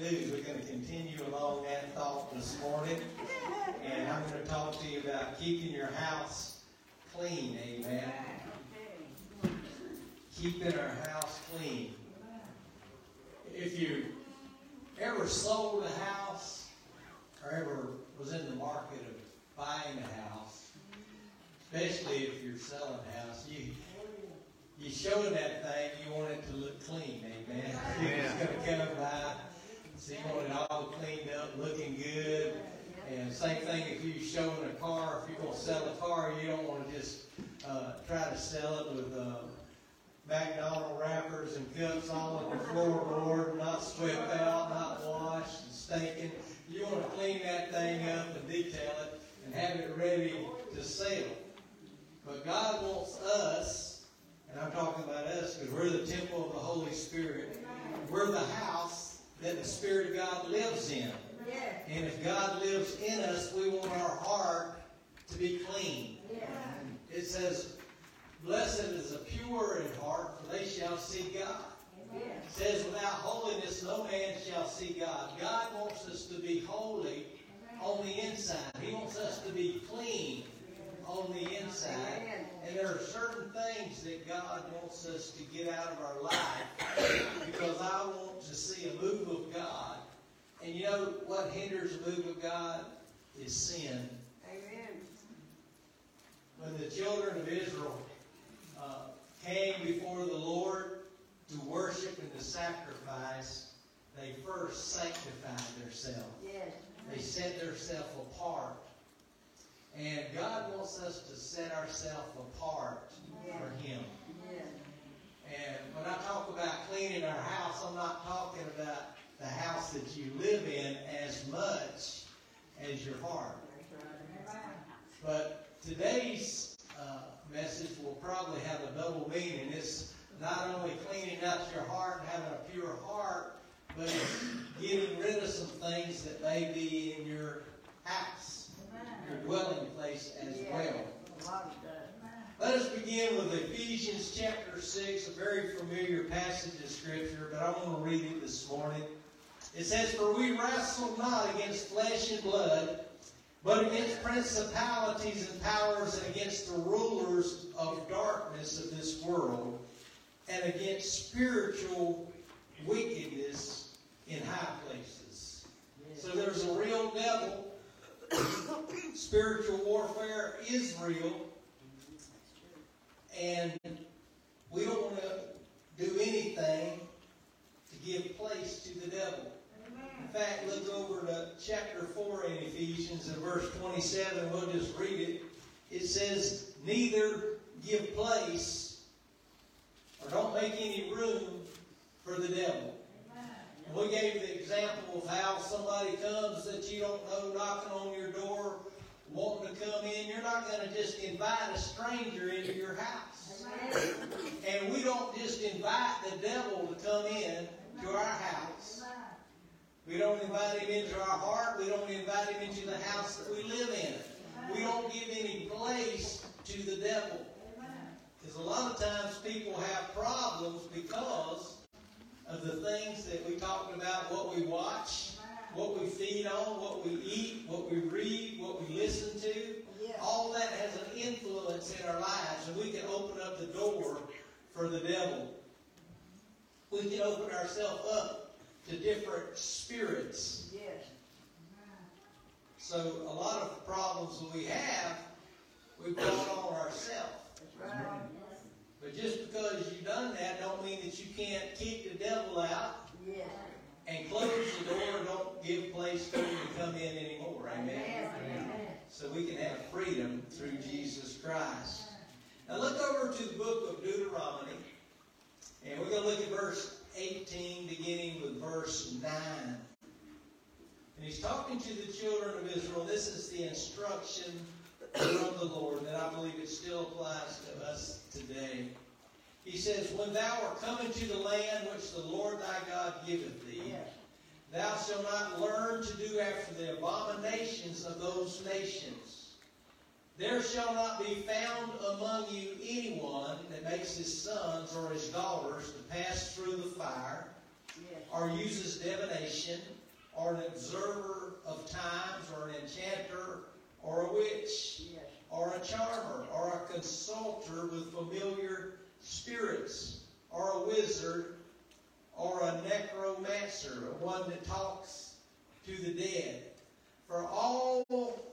news. We're going to continue along that thought this morning. And I'm going to talk to you about keeping your house clean. Amen. Keeping our house clean. If you ever sold a house or ever was in the market of buying a house, especially if you're selling a house, you you show that thing, you want it to look clean, amen. It's gonna come by, want it all cleaned up, looking good. And same thing if you're showing a car, if you're gonna sell a car, you don't wanna just, uh, try to sell it with, uh, McDonald wrappers and cups all on the floorboard, not swept out, not washed, and stinking. You wanna clean that thing up and detail it and have it ready to sell. But God wants us and I'm talking about us because we're the temple of the Holy Spirit. We're the house that the Spirit of God lives in. And if God lives in us, we want our heart to be clean. It says, Blessed is the pure in heart, for they shall see God. It says, Without holiness, no man shall see God. God wants us to be holy on the inside. He wants us to be clean on the inside. And there are certain things that God wants us to get out of our life because I want to see a move of God. And you know what hinders a move of God is sin. Amen. When the children of Israel uh, came before the Lord to worship and to sacrifice, they first sanctified themselves. Yes. They set themselves apart. And God wants us to set ourselves apart for Him. And when I talk about cleaning our house, I'm not talking about the house that you live in as much as your heart. But today's uh, message will probably have a double meaning. It's not only cleaning out your heart and having a pure heart, but it's getting rid of some things that may be in your house your dwelling place as well. Let us begin with Ephesians chapter 6, a very familiar passage of Scripture, but I want to read it this morning. It says, For we wrestle not against flesh and blood, but against principalities and powers, and against the rulers of darkness of this world, and against spiritual wickedness in high places. So there's a real devil Spiritual warfare is real. And we don't want to do anything to give place to the devil. In fact, look over to chapter 4 in Ephesians and verse 27. We'll just read it. It says, Neither give place or don't make any room for the devil. We gave the example of how somebody comes that you don't know knocking on your door, wanting to come in. You're not going to just invite a stranger into your house. And we don't just invite the devil to come in to our house. We don't invite him into our heart. We don't invite him into the house that we live in. We don't give any place to the devil. Because a lot of times people have problems because of the things that we talked about, what we watch, what we feed on, what we eat, what we read, what we listen to. All that has an influence in our lives, and we can open up the door for the devil. We can open ourselves up to different spirits. Yes. So a lot of problems we have, we brought on ourselves. That's right. But just because you've done that don't mean that you can't keep the devil out Yes. and close the door and don't give place for him to come in anymore. Amen. Amen. So we can have freedom through Jesus Christ. Now look over to the book of Deuteronomy. And we're going to look at verse 18, beginning with verse 9. And he's talking to the children of Israel. This is the instruction from the Lord that I believe it still applies to us today. He says, When thou art come into the land which the Lord thy God giveth thee, thou shalt not learn to do after the abominations of those nations. There shall not be found among you anyone that makes his sons or his daughters to pass through the fire, or uses divination, or an observer of times, or an enchanter, or a witch, or a charmer, or a consulter with familiar spirits, or a wizard, or a necromancer, or one that talks to the dead. For all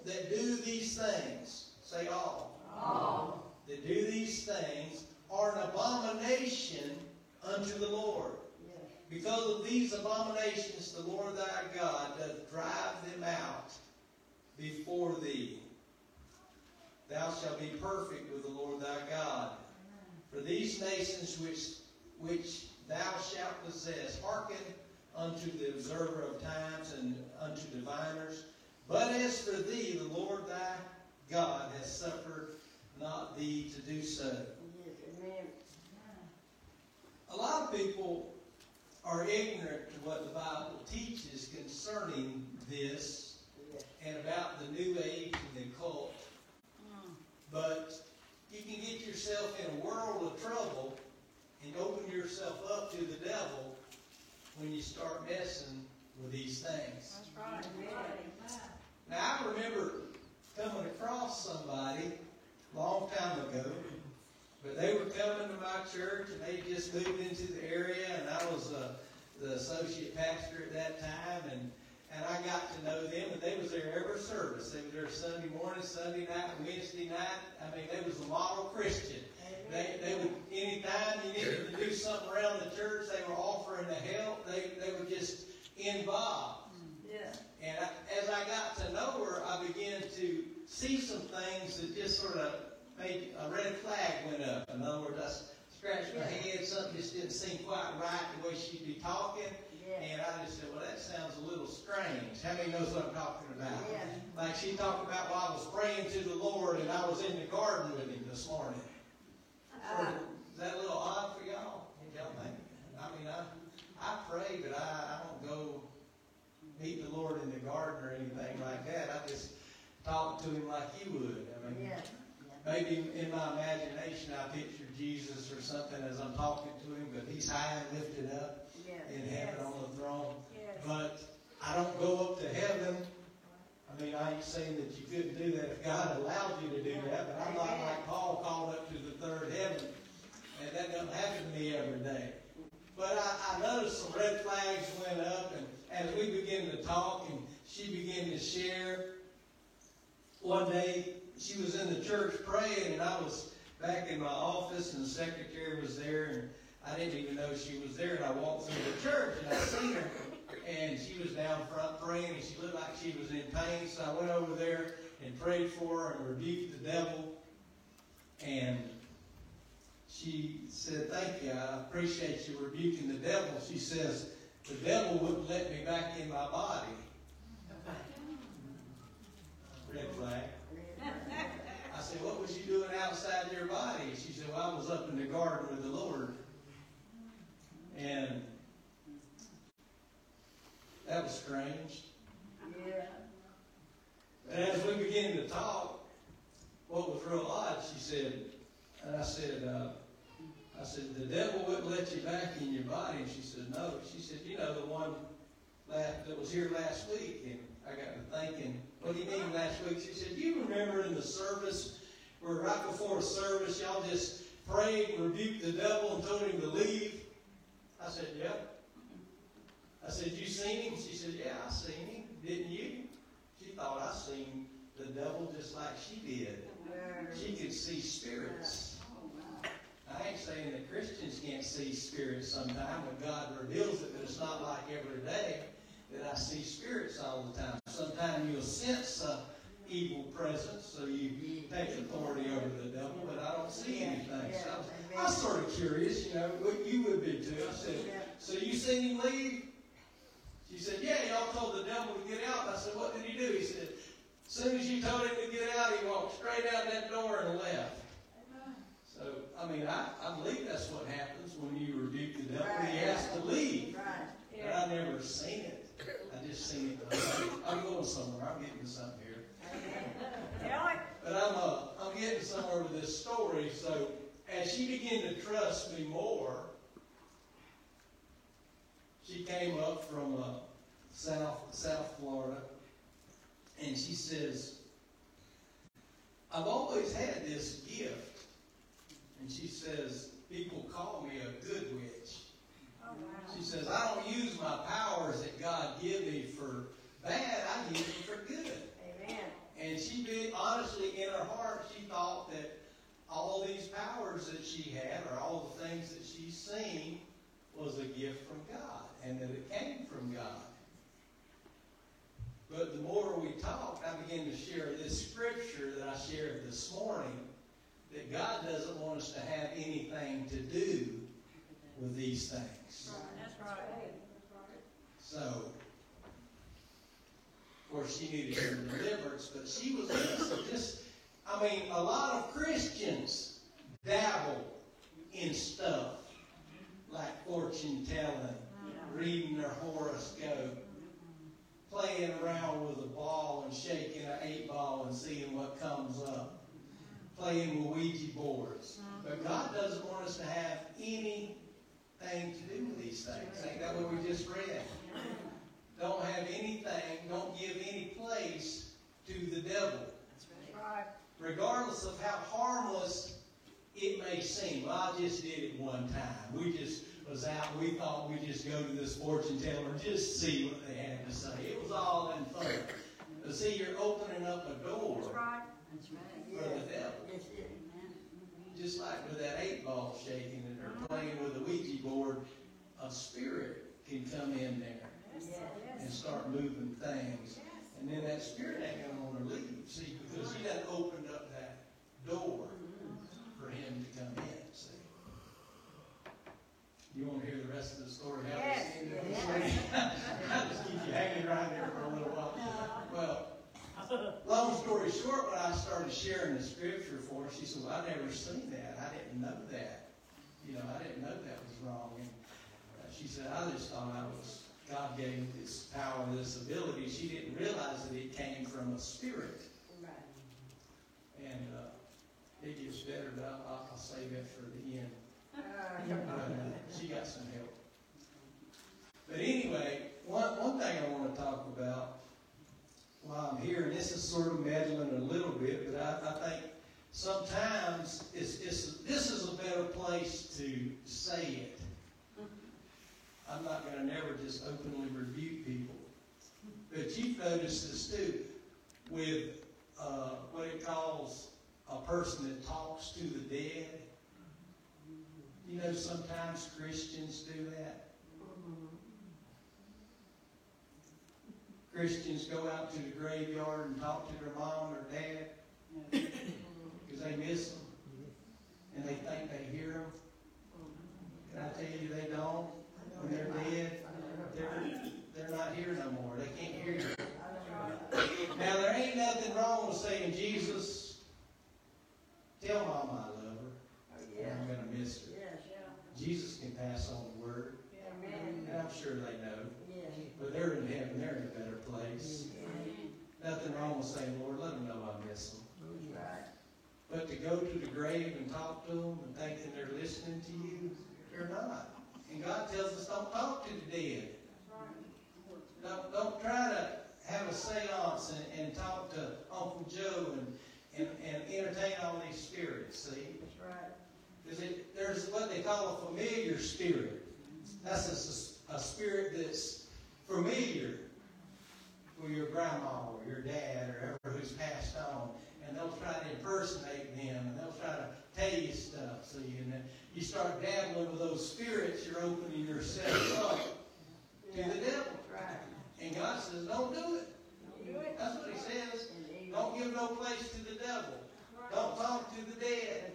that do these things, say all, All. that do these things are an abomination unto the Lord. Yes. Because of these abominations, the Lord thy God doth drive them out before thee. Thou shalt be perfect with the Lord thy God. For these nations which, which thou shalt possess, hearken unto the observer of times and unto diviners. But as for thee, the Lord thy God has suffered not thee to do so. Amen. A lot of people are ignorant to what the Bible teaches concerning this and about the New Age and the occult. Hmm. But you can get yourself in a world of trouble and open yourself up to the devil when you start messing with these things. That's right. Now, I remember coming across somebody long time ago, but they were coming to my church and they just moved into the area, and I was uh, the associate pastor at that time, and and I got to know them, and they was there every service. They was there Sunday morning, Sunday night, Wednesday night. I mean, they was a model Christian. They, they would, anytime you needed to do something around the church, they were offering to help. They, they were just involved. Yes. And I, as I got to know her, I began to see some things that just sort of made a red flag went up. In other words, I scratched my head, something just didn't seem quite right the way she'd be talking. Yes. And I just said, well, that sounds a little strange. How many knows what I'm talking about? Yeah. Like she talked about while I was praying to the Lord and I was in the garden with him this morning. Ah. Is that a little odd for y'all? Y'all think? I mean, I, I pray, but I, I don't go meet the Lord in the garden or anything like that. I just talk to him like you would. I mean, Yes. maybe in my imagination I picture Jesus or something as I'm talking to him, but he's high and lifted up Yes. in heaven on the throne. Yes. But I don't go up to heaven. I mean, I ain't saying that you couldn't do that if God allowed you to do that, but I'm not like Paul called up to the third heaven. And that doesn't happen to me every day. But I, I noticed some red flags went up, and as we began to talk, and she began to share, one day she was in the church praying, and I was back in my office, and the secretary was there, and I didn't even know she was there. And I walked through the church, and I seen her, and she was down front praying, and she looked like she was in pain. So I went over there and prayed for her and rebuked the devil. And she said, "Thank you. I appreciate you rebuking the devil." She says, "The devil wouldn't let me back in my body." Red flag. I said, what was you doing outside your body? She said, well, I was up in the garden with the Lord. And that was strange. Yeah. And as we began to talk, what was real odd, she said, and I said, uh, I said, the devil wouldn't let you back in your body. And she said, no. She said, you know, the one that, that was here last week. And I got to thinking, what do you mean last week? She said, you remember in the service where right before service, y'all just prayed, rebuked the devil, and told him to leave? I said, yep. I said, you seen him? She said, yeah, I seen him. Didn't you? She thought I seen the devil just like she did. She could see spirits. Oh, I ain't saying that Christians can't see spirits sometime when God reveals it, but it's not like every day that I see spirits all the time. Sometimes you'll sense a evil presence, so you take authority over the devil, but I don't see anything. So I was, sort of curious, you know, what you would be too. I said, so you seen him leave? She said, yeah, y'all told the devil to get out. I said, what did he do? He said, as soon as you told him to get out, he walked straight out that door and left. So, I mean, I, I believe that's what happens when you rebuke the devil. He has to leave. Right. But I've never seen it. I just seen it. I'm going somewhere. I'm getting something here. But I'm, uh, I'm getting somewhere with this story. So as she began to trust me more, she came up from uh, South South Florida, and she says, "I've always had this gift," and she says, "People call me a good witch." She says, "I don't use my powers that God give me for bad. I use them for good." Amen. And she did, honestly, in her heart, she thought that all these powers that she had, or all the things that she's seen, was a gift from God, and that it came from God. But the more we talked, I began to share this scripture that I shared this morning, that God doesn't want us to have anything to do with these things. That's right. So, of course, she needed her deliverance, but she was. Just, I mean, a lot of Christians dabble in stuff like fortune telling, reading their horoscope, playing around with a ball and shaking an eight ball and seeing what comes up, playing with Ouija boards. But God doesn't want us to have anything to do with these things. Ain't that what we just read? Don't have anything, don't give any place to the devil. That's right. Regardless of how harmless it may seem. Well, I just did it one time. We just was out, we thought we'd just go to this fortune teller and just see what they had to say. It was all in fun. But see, you're opening up a door That's right. That's right. for the devil. Just like with that eight ball shaking and they're playing with a Ouija board, a spirit can come in there and start moving things. And then that spirit ain't gonna wanna leave, see, because he done opened up that door for him to come in, see. You wanna hear the rest of the story? how Yes, yes. I'll just keep you hanging around there for a little while. Well, long story short, when I started sharing the scripture for her, she said, well, I never seen that. I didn't know that. You know, I didn't know that was wrong. And uh, she said, I just thought I was, God gave me this power, this ability. She didn't realize that it came from a spirit. Right. And uh, it gets better, but I'll, I'll save that for the end. Uh, But, uh, she got some help. But anyway, one, one thing I want to talk about while I'm here, and this is sort of meddling a little bit, but I, I think sometimes it's, it's, this is a better place to say it. I'm not going to never just openly rebuke people. But you've noticed this too, with uh, what it calls a person that talks to the dead. You know, sometimes Christians do that. Christians go out to the graveyard and talk to their mom or dad because they miss them and they think they hear them. Can I tell you they don't? When they're dead, they're, they're not here no more. They can't hear you. Now, there ain't nothing wrong with saying, Jesus, tell mom I love her. I'm going to miss her. Jesus can pass on the word, Amen. and I'm sure they know. Yes. But they're in heaven, they're in a Nothing wrong with saying, Lord, let them know I miss them. But to go to the grave and talk to them and thinking they're listening to you, they're not. And God tells us don't talk to the dead. Don't, don't try to have a seance and, and talk to Uncle Joe and, and, and entertain all these spirits, see? That's right. Because there's what they call a familiar spirit. That's a spirit that's familiar with your grandma or your dad or whoever who's passed on. And they'll try to impersonate them and they'll try to tell you stuff. See, and you start dabbling with those spirits, you're opening yourself up to the devil. And God says, don't do it. Do it. That's what He says. Don't give no place to the devil. Don't talk to the dead.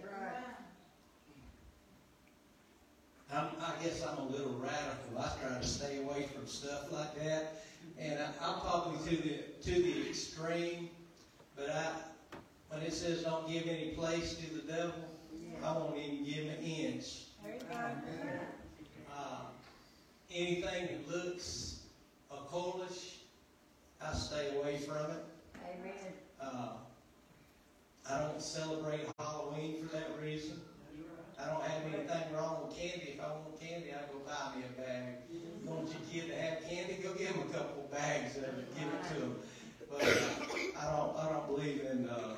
I'm, I guess I'm a little radical. I try to stay away from stuff like that, and I, I'm probably to the to the extreme. But I, when it says don't give any place to the devil, I won't even give an inch. There. Uh, anything that looks occultish, I stay away from it. Amen. Uh, I don't celebrate Halloween for that reason. I don't have anything wrong with candy. If I want candy, I go buy me a bag. Want your kid to have candy, go give him a couple bags of it, give it to him. But uh, I don't, I don't believe in uh,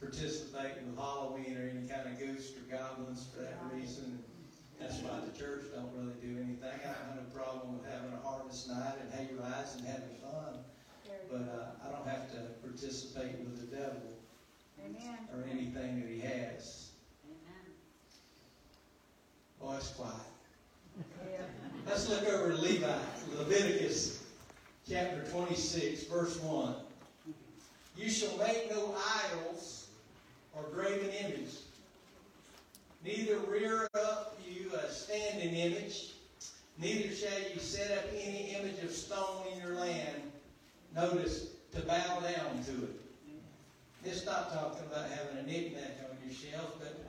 participating with Halloween or any kind of ghosts or goblins for that reason. That's why the church don't really do anything. I don't have no problem with having a harvest night and hay rides and having fun, but uh, I don't have to participate with the devil Amen. or anything that he has. Boy, it's quiet. Yeah. Let's look over to Levi, Leviticus chapter 26, verse 1. You shall make no idols or graven image, neither rear up you a standing image, neither shall you set up any image of stone in your land. Notice, to bow down to it. It's not talking about having a knickknack on your shelf, but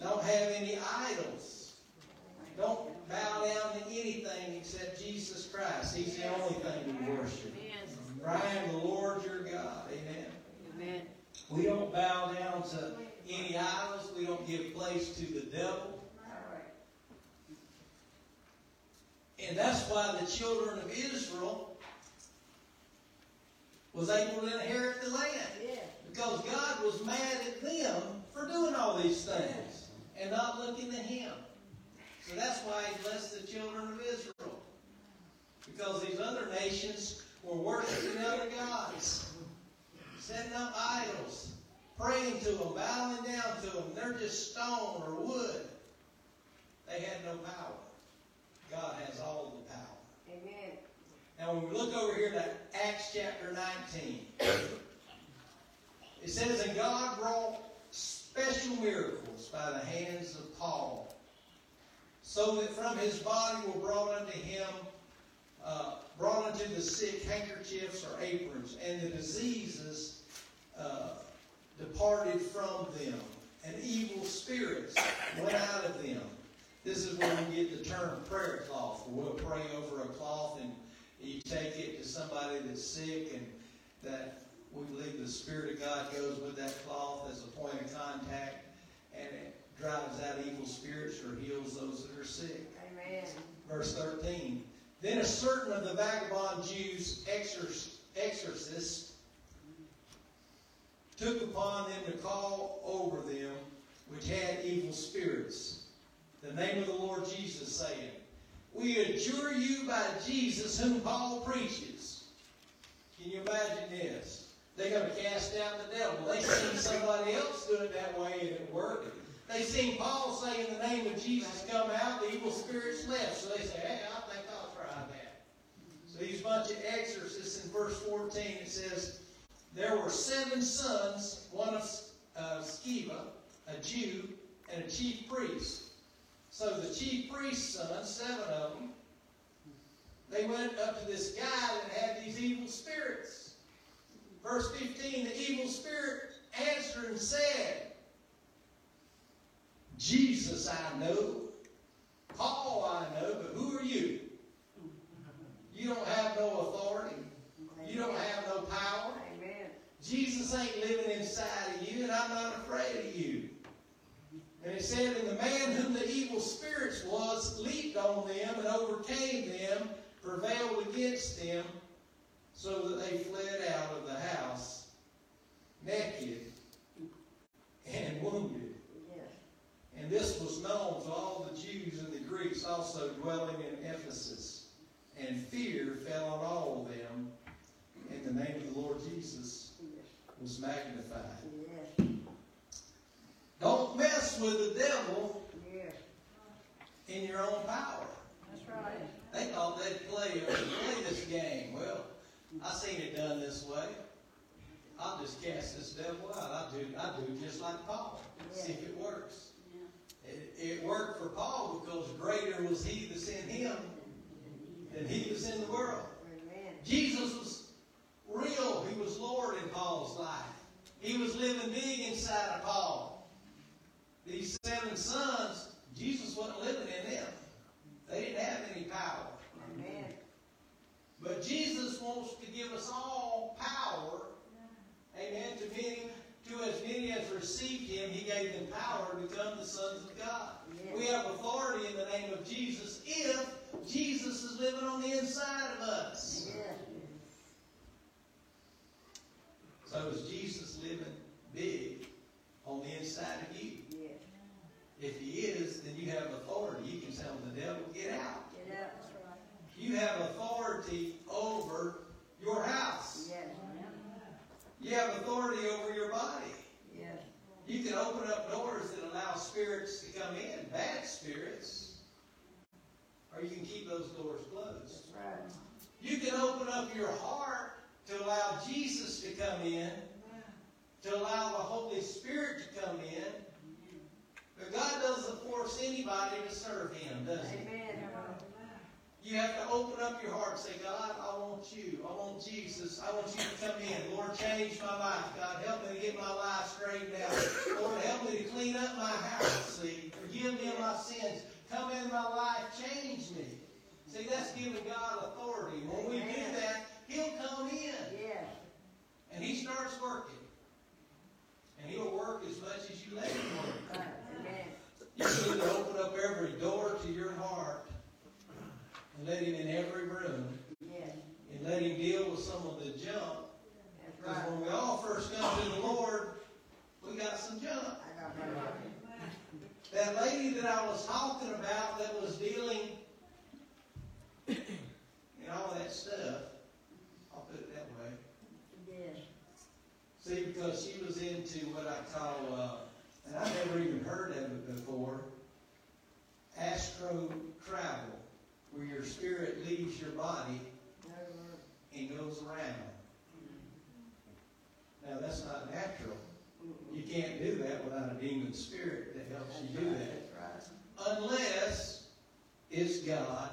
don't have any idols. Don't bow down to anything except Jesus Christ. He's the only thing we worship. Brian, the Lord your God. Amen. Amen. We don't bow down to any idols. We don't give place to the devil. And that's why the children of Israel was able to inherit the land. Yeah. Because God was mad at them for doing all these things and not looking to Him. So that's why He blessed the children of Israel. Because these other nations were worshiping other gods, setting up idols, praying to them, bowing down to them. They're just stone or wood. They had no power. God has all the power. Amen. Now, when we look over here to Acts chapter 19, it says, And God wrought special miracles by the hands of Paul, so that from his body were brought unto him, uh, brought unto the sick handkerchiefs or aprons, and the diseases uh, departed from them, and evil spirits went out of them. This is where we get the term prayer cloth. We'll pray over a cloth and you take it to somebody that's sick and that we believe the Spirit of God goes with that cloth as a point of contact and it drives out evil spirits or heals those that are sick. Amen. Verse 13. Then a certain of the vagabond Jews, exorc- exorcists, took upon them to call over them which had evil spirits, the name of the Lord Jesus, saying, We adjure you by Jesus whom Paul preaches. Can you imagine this? They're going to cast out the devil. They seen somebody else do it that way and it worked. They seen Paul say in the name of Jesus come out, the evil spirits left. So they say, hey, I think I'll try that. So these bunch of exorcists in verse 14, it says, There were seven sons, one of uh, Sceva, a Jew, and a chief priest. So the chief priest's sons, seven of them, they went up to this guy that had these evil spirits. Verse 15, the evil spirit answered and said, Jesus I know, Paul I know, but who are you? You don't have no authority. You don't have no power. Amen. Jesus ain't living inside of you, and I'm not afraid of you. And it said, And the man whom the evil spirits was leaped on them and overcame them, prevailed against them, so that they fled out of the house naked and wounded. And this was known to all the Jews and the Greeks also dwelling in Ephesus. And fear fell on all of them, and the name of the Lord Jesus was magnified. Don't mess with the devil in your own power. That's right. They thought they'd play, play this game. Well, I seen it done this way. I'll just cast this devil out. I do, I do just like Paul. See if it works. It, it worked for Paul because greater was he that's in him than he was in the world. Amen. Jesus was real. He was Lord in Paul's life. He was living big inside of Paul. These seven sons, Jesus wasn't living in them. They didn't have any power. Amen. But Jesus wants to give us all power. Amen. To many, to as many as received him, he gave them power to become the sons of God. Yes. We have authority in the name of Jesus if Jesus is living on the inside of us. Yes. So is Jesus living big on the inside of you? Yes. If he is, then you have authority. You can tell the devil, get out. Get right. You have authority over your house. Yes. You have authority over your body. Yes. You can open up doors that allow spirits to come in, bad spirits, or you can keep those doors closed. Right. You can open up your heart to allow Jesus to come in, to allow the Holy Spirit to come in. But God doesn't force anybody to serve Him, does He? Amen. You have to open up your heart and say, God, I want you. I want Jesus. I want you to come in. Lord, change my life. God, help me to get my life straightened out. Lord, help me to clean up my house. See, forgive me of my sins. Come in my life. Change me. See, that's giving God authority. When we do that, He'll come in. Yes. And He starts working. And He'll work as much as you let Him work. Right. You need to open up every door to your heart and let Him in every room Yes. and let Him deal with some of the junk. Because right. when we all first come to the Lord, we got some junk. Got That lady that I was talking about that was dealing and all that stuff, I'll put it that way. Yes. See, because she was into what I call, uh, and I've never even heard of it before, astral travel, where your spirit leaves your body and goes around. Now, that's not natural. You can't do that without a demon spirit that helps you do that. Unless it's God,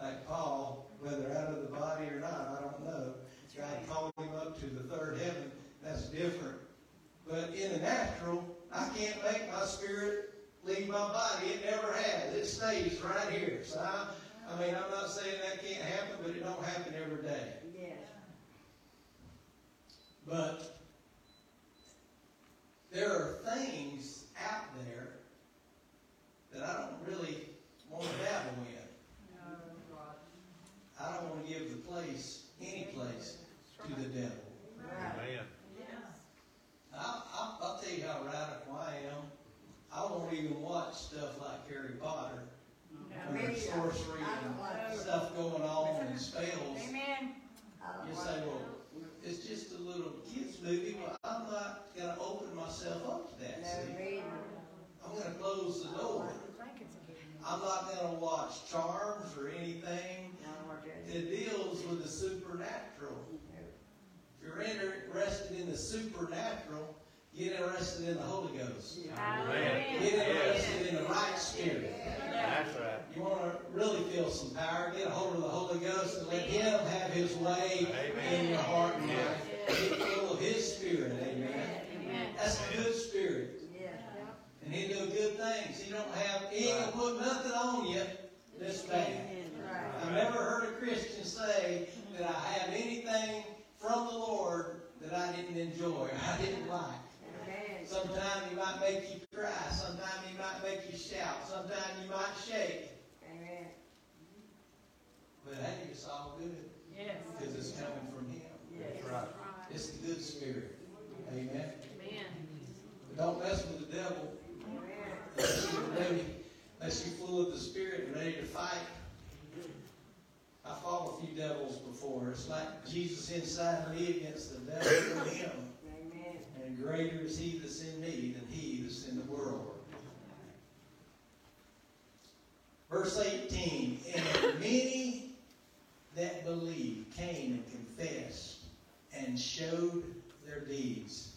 like Paul, whether out of the body or not, I don't know. God called him up to the third heaven. That's different. But in the natural, I can't make my spirit leave my body. It never has. It stays right here. So I, I mean, I'm not saying that can't happen, but it don't happen every day. Yes. But there are things out there that I don't really want to dabble in. No, God. I don't want to give the place, any place, to the devil. Right. Amen. I'll, I'll, I'll tell you how radical I am. I won't even watch stuff like Harry Potter, Me where sorcery and stuff going on and spells. Amen. You say, well, it's just a little kids movie. Well, I'm not going to open myself up to that. See. I'm going to close the door. I think it's a good I'm not going to watch Charmed or anything I don't watch it. that deals with the supernatural. If you're interested in the supernatural, get interested in the Holy Ghost. Amen. Get interested in the right spirit. That's right. You want to really feel some power, get a hold of the Holy Ghost and let Him have His way in your heart and life. Get full of His Spirit, amen. Amen. That's a good spirit. Yes. And He'll do good things. He don't have, He ain't gonna put nothing on you that's bad. Right. I've never heard a Christian say that I have anything from the Lord that I didn't enjoy, or I didn't like. Amen. Sometimes He might make you cry. Sometimes He might make you shout. Sometimes you might shake. Amen. But hey, it's all good Yes. because it's coming from Him. Yes. right. It's the good spirit. Amen. Amen. But don't mess with the devil Amen. unless you're ready, unless you're full of the spirit and ready to fight. I fought a few devils before. It's like Jesus inside me against the devil in him. And greater is he that's in me than he that's in the world. Verse 18, and many that believed came and confessed and showed their deeds.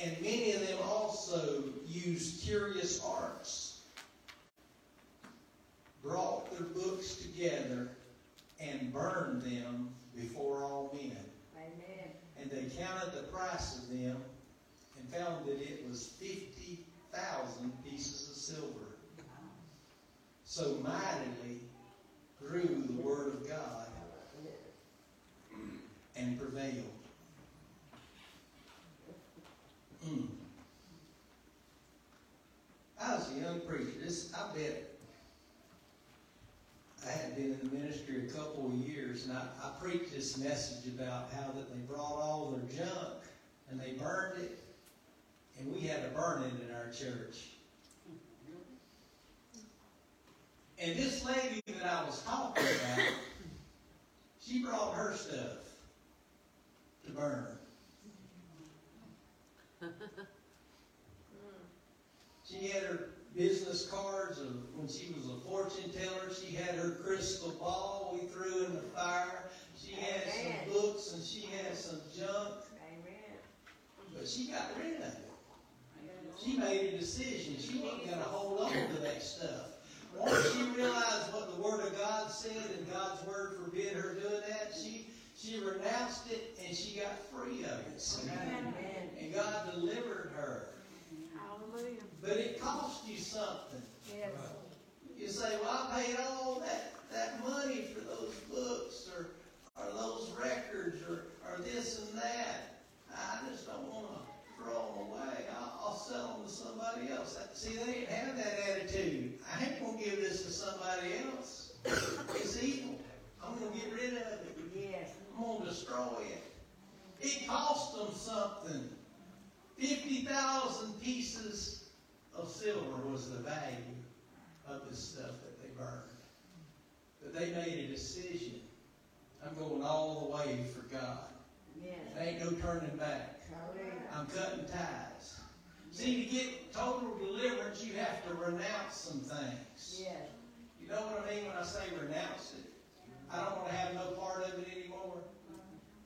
And many of them also used curious arts, brought their books together, and burned them before all men. Amen. And they counted the price of them and found that it was 50,000 pieces of silver. So mightily grew the word of God and prevailed. Mm. I was a young preacher. This, I bet years, and I, I preached this message about how that they brought all their junk and they burned it, and we had to burn it in our church. And this lady that I was talking about, she brought her stuff to burn. She had her business cards of when she was a fortune teller. She had her crystal ball we threw in the fire. She had some books and she had some junk, Amen. but she got rid of it. She made a decision. She wasn't going to hold on to that stuff. Once she realized what the Word of God said and God's Word forbid her doing that, she she renounced it and she got free of it. see? Amen. And God delivered her. Hallelujah. But it cost you something. Yes. You say, well, I paid all that, that money for those books or, or those records or, or this and that. I just don't want to throw them away. I'll, I'll sell them to somebody else. See, they didn't have that attitude. I ain't going to give this to somebody else. It's evil. I'm going to get rid of it. Yes. I'm going to destroy it. It cost them something. 50,000 pieces of silver was the value of the stuff that they burned. But they made a decision. I'm going all the way for God. Yes. There ain't no turning back. I'm cutting ties. See, to get total deliverance, you have to renounce some things. Yes. You know what I mean when I say renounce it? I don't want to have no part of it anymore.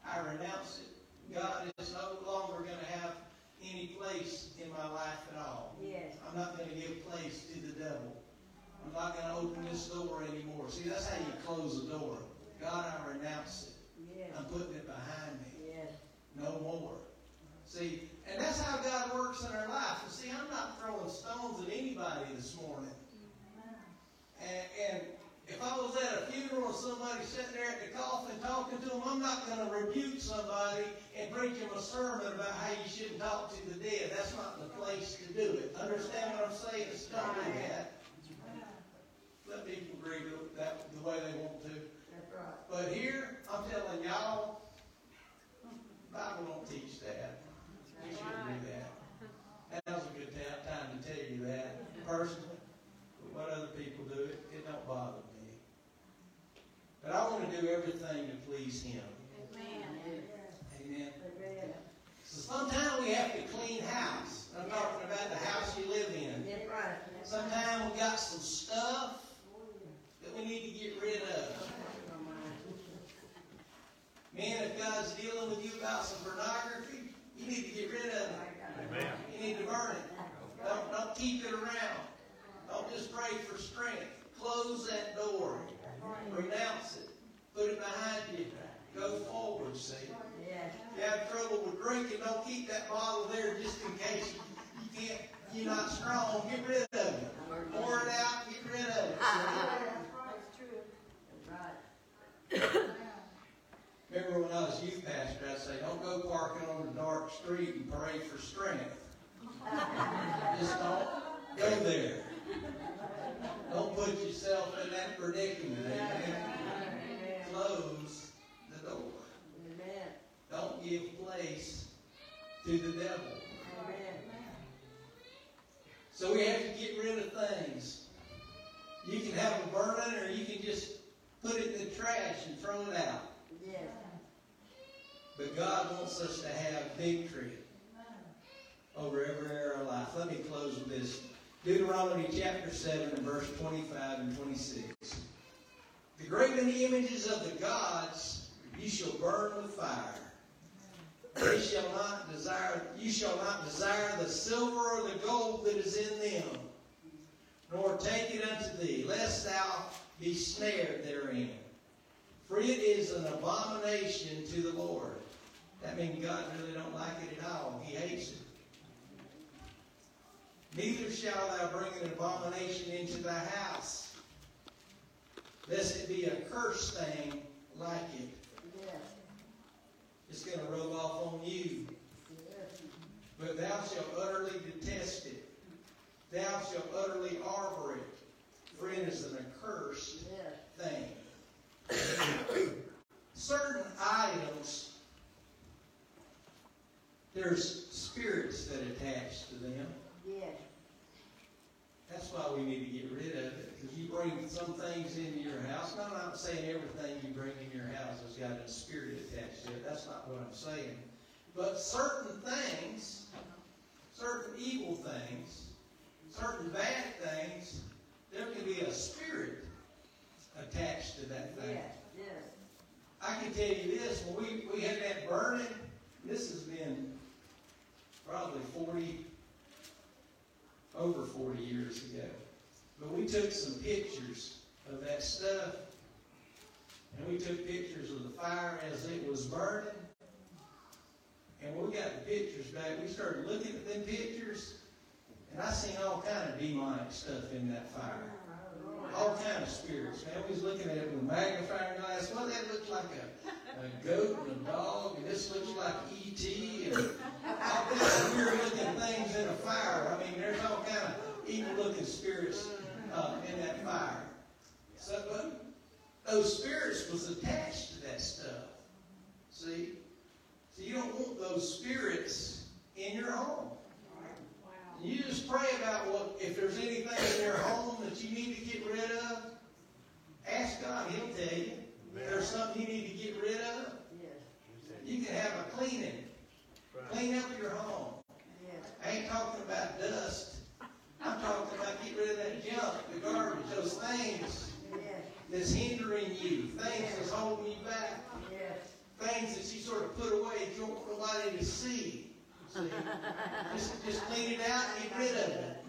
I renounce it. God is no longer going to have any place in my life at all. Yes. I'm not going to give place to the devil. I'm not going to open this door anymore. See, that's how you close the door. God, I renounce it. Yes. I'm putting it behind me. Yes. No more. See, and that's how God works in our life. And see, I'm not throwing stones at anybody this morning. And, and if I was at a funeral and somebody sitting there at the coffin talking to them, I'm not going to rebuke somebody and preach them a sermon about how you shouldn't talk to the dead. That's not the place to do it. Understand what I'm saying? It's don't do that. Let people with that the way they want to. But here, I'm telling y'all, Bible don't teach that. You shouldn't do that. That was a good time to tell you that personally. But what other people do, it, it don't bother me. But I want to do everything to please Him. Amen. Amen. Amen. So sometimes we have to clean house. I'm talking about the house you live in. That's right. Sometimes we got some stuff that we need to get rid of. Man, if God's dealing with you about some pornography, you need to get rid of it. Amen. You need to burn it. Don't, don't keep it around. Don't just pray for strength. Close that door. Renounce it. Put it behind you. Go forward, see. Yes. If you have trouble with drinking, don't keep that bottle there just in case you, you can't, you're not strong. Get rid of it. Pour it out, get rid of it. That's true. That's right. Remember when I was youth pastor, I'd say, don't go parking on a dark street and pray for strength. Just don't go there. Don't put yourself in that predicament. Amen. Amen. Close the door. Amen. Don't give place to the devil. So we have to get rid of things. You can have them burning or you can just put it in the trash and throw it out. Yes. But God wants us to have victory over every area of life. Let me close with this. Deuteronomy chapter 7 and verse 25 and 26. The graven images of the gods you shall burn with fire. They shall not desire, you shall not desire the silver or the gold that is in them, nor take it unto thee, lest thou be snared therein. For it is an abomination to the Lord. That means God really don't like it at all. He hates it. Neither shall thou bring an abomination into thy house, lest it be a cursed thing like it. It's going to rub off on you. But thou shalt utterly detest it. Thou shalt utterly arbor it. For it is an accursed thing. certain items, there's spirits that attach to them. Yes. That's why we need to get rid of it, because you bring some things into your house. Now, I'm not saying everything you bring in your house has got a spirit attached not what I'm saying. But certain things, certain evil things, certain bad things, there can be a spirit attached to that thing. Yes. Yes. I can tell you this, when we, we had that burning, this has been probably forty, over forty years ago. But we took some pictures of that stuff, and we took pictures of the fire as it was burning. And when we got the pictures back, we started looking at them pictures, and I seen all kind of demonic stuff in that fire all kind of spirits, man. We was looking at it with a magnifying glass. Well, that looks like a, a goat and a dog, and this looks like E.T. and all kinds of weird looking things in a fire. I mean, there's all kind of evil looking spirits uh, in that fire. So, but those spirits was attached to that stuff. See? So you don't want those spirits in your home. You just pray about what, if there's anything in your home that you need to get rid of, ask God, He'll tell you. If there's something you need to get rid of, Yes. you can have a cleaning. Clean up your home. Yes. I ain't talking about dust. I'm talking about get rid of that junk, the garbage, those things Yes. that's hindering you, things that's holding you back, Yes. Things that she sort of put away that you don't want nobody to see. See? Just, just clean it out and get rid of it.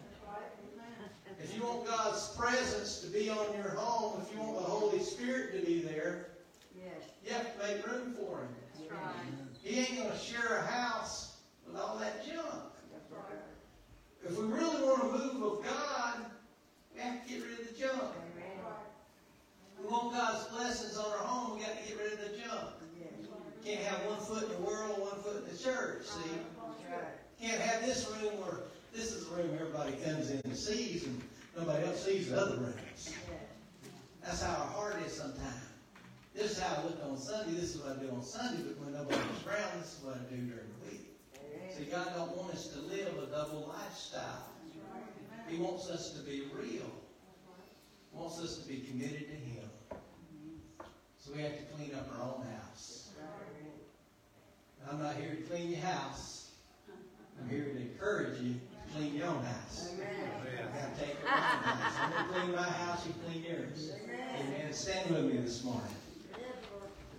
If you want God's presence to be on your home, if you want the Holy Spirit to be there, Yes. you have to make room for Him. That's right. He ain't going to share a house with all that junk. That's right. If we really want a move of God, we have to get rid of the junk. Amen. We want God's blessings on our home, we got to get rid of the junk. Can't have one foot in the world, one foot in the church, see? Can't have this room where this is the room everybody comes in and sees, and nobody else sees the other rooms. That's how our heart is sometimes. This is how I look on Sunday. This is what I do on Sunday, but when nobody's around, this is what I do during the week. See, God don't want us to live a double lifestyle. He wants us to be real. He wants us to be committed to Him. So we have to clean up our own house. I'm not here to clean your house. I'm here to encourage you to clean your own house. Amen. I gotta take your own house. I'm gonna clean my house, you clean yours. Amen. Amen. Stand with me this morning.